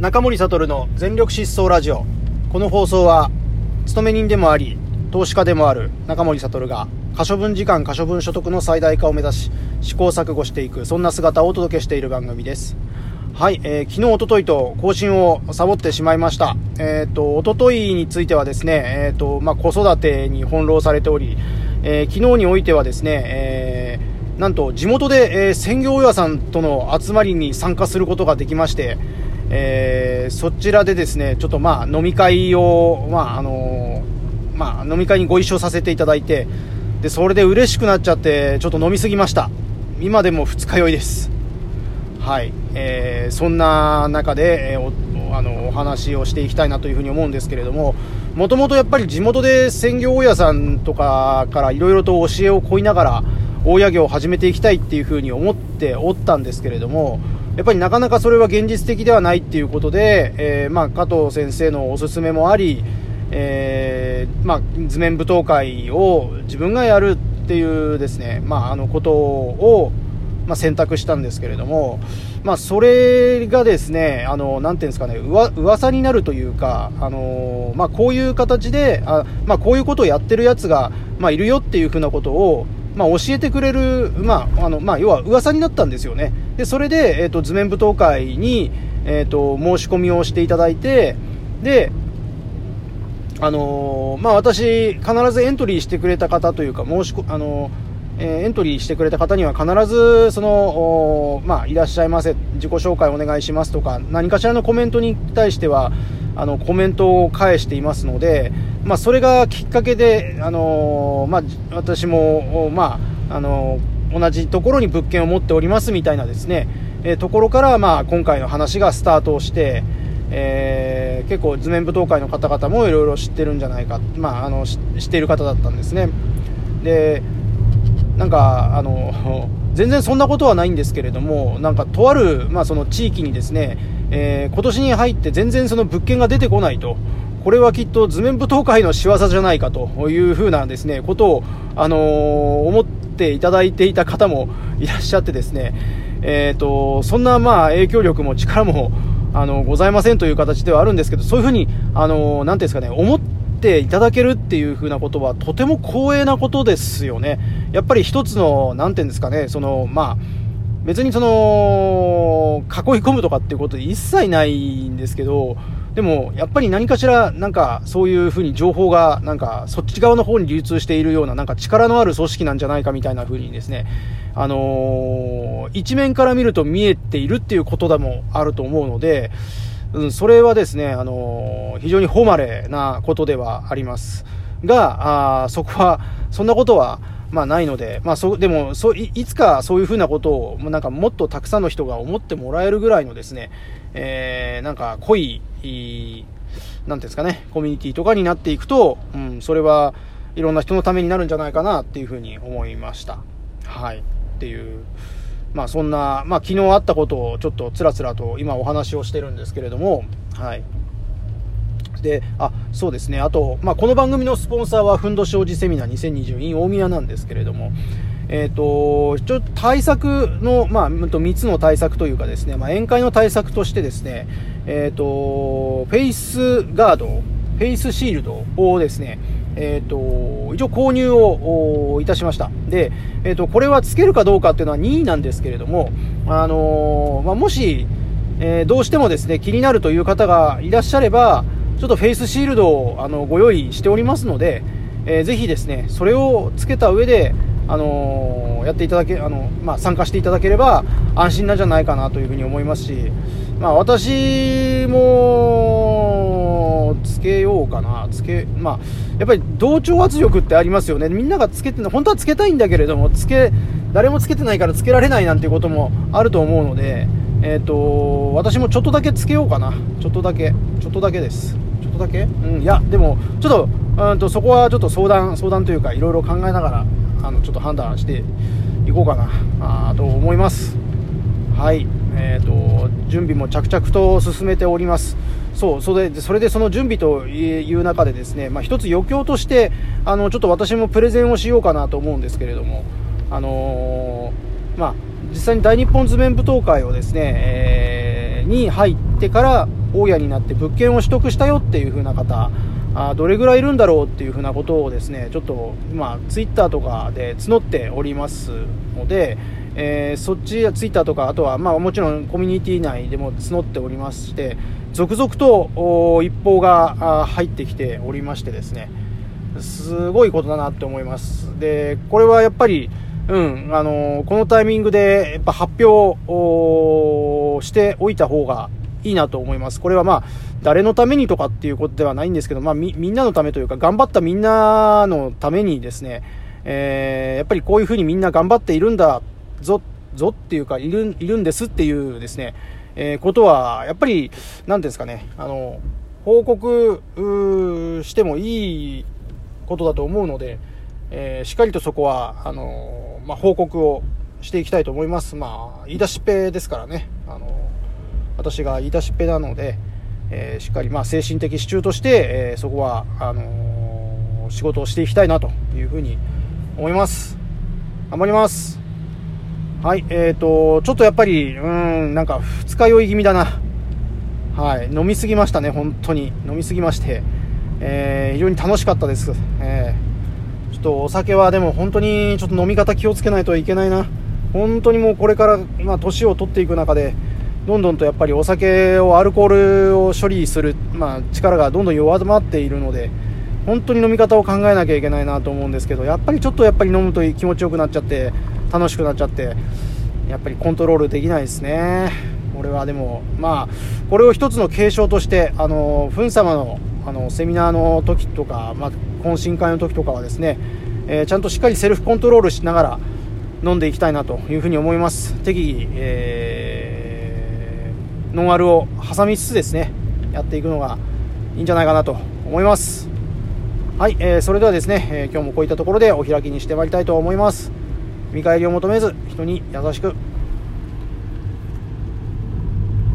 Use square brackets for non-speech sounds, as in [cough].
中森悟の全力疾走ラジオこの放送は勤め人でもあり投資家でもある中森悟が可処分時間可処分所得の最大化を目指し試行錯誤していくそんな姿をお届けしている番組ですはい、えー、昨日、おとといと更新をサボってしまいました。えっ、ー、と、おとといについてはですね、えっ、ー、と、まあ、子育てに翻弄されており、えー、昨日においてはですね、えー、なんと地元で、えー、専業親さんとの集まりに参加することができまして、えー、そちらでですね、ちょっとまあ飲み会を、まああの、まあ飲み会にご一緒させていただいて、で、それで嬉しくなっちゃって、ちょっと飲みすぎました。今でも二日酔いです。はい。えー、そんな中で、えー、おあのお話をしていきたいなというふうに思うんですけれども、もともとやっぱり地元で専業大家さんとかからいろいろと教えを請いながら、大家業を始めていきたいっていうふうに思っておったんですけれども、やっぱりなかなかそれは現実的ではないっていうことで、えー、まあ、加藤先生のおすすめもあり、えー、まあ、図面舞踏会を自分がやるっていうですね、まあ、あのことを、まあ、選択したんですけれども、まあ、それがですね、あの、なんていうんですかね、うわ、噂になるというか、あの、まあ、こういう形で、あまあ、こういうことをやってるやつが、まあ、いるよっていうふうなことを、まあ、教えてくれる、まあ、あの、まあ、要は噂になったんですよね。で、それで、え、ー、と、図面舞踏会に、え、ー、と、申し込みをしていただいて、で、あのー、まあ、私、必ずエントリーしてくれた方というか、申し、あのえエントリーしてくれた方には必ず、その、まあ、いらっしゃいませ、自己紹介お願いしますとか、何かしらのコメントに対しては、あの、コメントを返していますので、まあ、それがきっかけで、あのまあ、私も、まあ、あの同じところに物件を持っておりますみたいなですね、えところから、まあ、今回の話がスタートをして、えー、結構図面舞踏会の方々もいろいろ知ってるんじゃないか、まあ、あの知っている方だったんですね。でなんかあの [laughs] 全然そんなことはないんですけれどもなんかとある、まあ、その地域にですね、えー、今年に入って全然その物件が出てこないとこれはきっと図面舞踏会の仕業じゃないかというふうなですねことを、あのー、思っていただいていた方もいらっしゃってですね、えーと、そんなまあ影響力も力もあのございませんという形ではあるんですけどそういうふうに、あの、なんていうんですかね思っていただけるっていう風なことはとても光栄なことですよね。やっぱり一つの、なんていうんですかね、その、まあ、別にその、囲い込むとかっていうことで一切ないんですけど、でも、やっぱり何かしら、なんか、そういうふうに情報が、なんか、そっち側の方に流通しているような、なんか力のある組織なんじゃないかみたいな風にですね、あのー、一面から見ると見えているっていうことでもあると思うので、うん、それはですね、あのー、非常に誉れなことではあります。が、あそこは、そんなことは、まあないので、まあそ、でも、そい、いつかそういうふうなことを、なんかもっとたくさんの人が思ってもらえるぐらいのですね、えー、なんか濃い、なんですかね、コミュニティとかになっていくと、うん、それはいろんな人のためになるんじゃないかなっていうふうに思いました。はい。っていう、まあそんな、まあ昨日あったことをちょっとつらつらと今お話をしてるんですけれども、はい。で、あ、そうですね。あと、まあ、この番組のスポンサーは、ふんどしおじセミナー2020 in 大宮なんですけれども、えっ、ー、と、ちょっと対策の、まあ、3つの対策というかですね、まあ、宴会の対策としてですね、えっ、ー、と、フェイスガード、フェイスシールドをですね、えっ、ー、と、一応購入をいたしました。で、えっ、と、これはつけるかどうかっていうのは任意なんですけれども、あのまあ、もし、えどうしてもですね、気になるという方がいらっしゃれば、ちょっとフェイスシールドをあのご用意しておりますので、えー、ぜひですね、それをつけた上で、あのー、やっていただけ、あの、まあ、参加していただければ安心なんじゃないかなというふうに思いますし、まあ、私も、つけようかな、つけ、まあ、やっぱり同調圧力ってありますよね。みんながつけて、本当はつけたいんだけれども、つけ、誰もつけてないからつけられないなんてこともあると思うので、えっ、ー、と、私もちょっとだけつけようかな。ちょっとだけ。ちょっとだけです。とだけ？うん、いや、でも、ちょっと、うんと、そこはちょっと相談、相談というか、いろいろ考えながら、あの、ちょっと判断していこうかな、あと思います。はい。えっ、ー、と、準備も着々と進めております。そう、それで、それでその準備という中でですね、まあ、一つ余興として、あの、ちょっと私もプレゼンをしようかなと思うんですけれども、あのー、まあ、実際に大日本図面舞踏会をですね、えー、に入ってから、大家になって物件を取得したよっていう風な方あどれぐらいいるんだろうっていう風なことをですねちょっと今ツイッターとかで募っておりますので、えー、そっちやツイッターとかあとはまあもちろんコミュニティ内でも募っておりまして続々と一報が入ってきておりましてですねすごいことだなって思います。でこれはやっぱりうんあのこのタイミングでやっぱ発表しておいた方がいいなと思います。これはまあ、誰のためにとかっていうことではないんですけど、まあ、み、みんなのためというか、頑張ったみんなのためにですね、えー、やっぱりこういうふうにみんな頑張っているんだぞ、ぞっていうか、いる、いるんですっていうですね、えー、ことは、やっぱり、なんですかね、あの、報告してもいいことだと思うので、えー、しっかりとそこは、あの、まあ、報告をしていきたいと思います。まあ、言い出しっぺですからね。あの、私が言い出しっぺなので、えー、しっかりまあ精神的支柱として、えー、そこはあのー、仕事をしていきたいなというふうに思います。頑張ります。はいえーとちょっとやっぱりうんなんか二日酔い気味だな。はい飲みすぎましたね本当に。飲みすぎまして、えー、非常に楽しかったです、えー、ちょっとお酒はでも本当にちょっと飲み方気をつけないといけないな。本当にもうこれから、まあ、年を取っていく中でどんどんとやっぱりお酒をアルコールを処理する、まあ、力がどんどん弱まっているので本当に飲み方を考えなきゃいけないなと思うんですけどやっぱりちょっとやっぱり飲むと気持ちよくなっちゃって楽しくなっちゃってやっぱりコントロールできないですね。俺はでもまあこれを一つの継承としてあのフン様のあのセミナーの時とか、まあ、懇親会の時とかはですね、えー、ちゃんとしっかりセルフコントロールしながら飲んでいきたいなというふうに思います。適宜、えーノンアルを挟みつつですねやっていくのがいいんじゃないかなと思います。はい、えー、それではですね、えー、今日もこういったところでお開きにしてまいりたいと思います。見返りを求めず人に優しく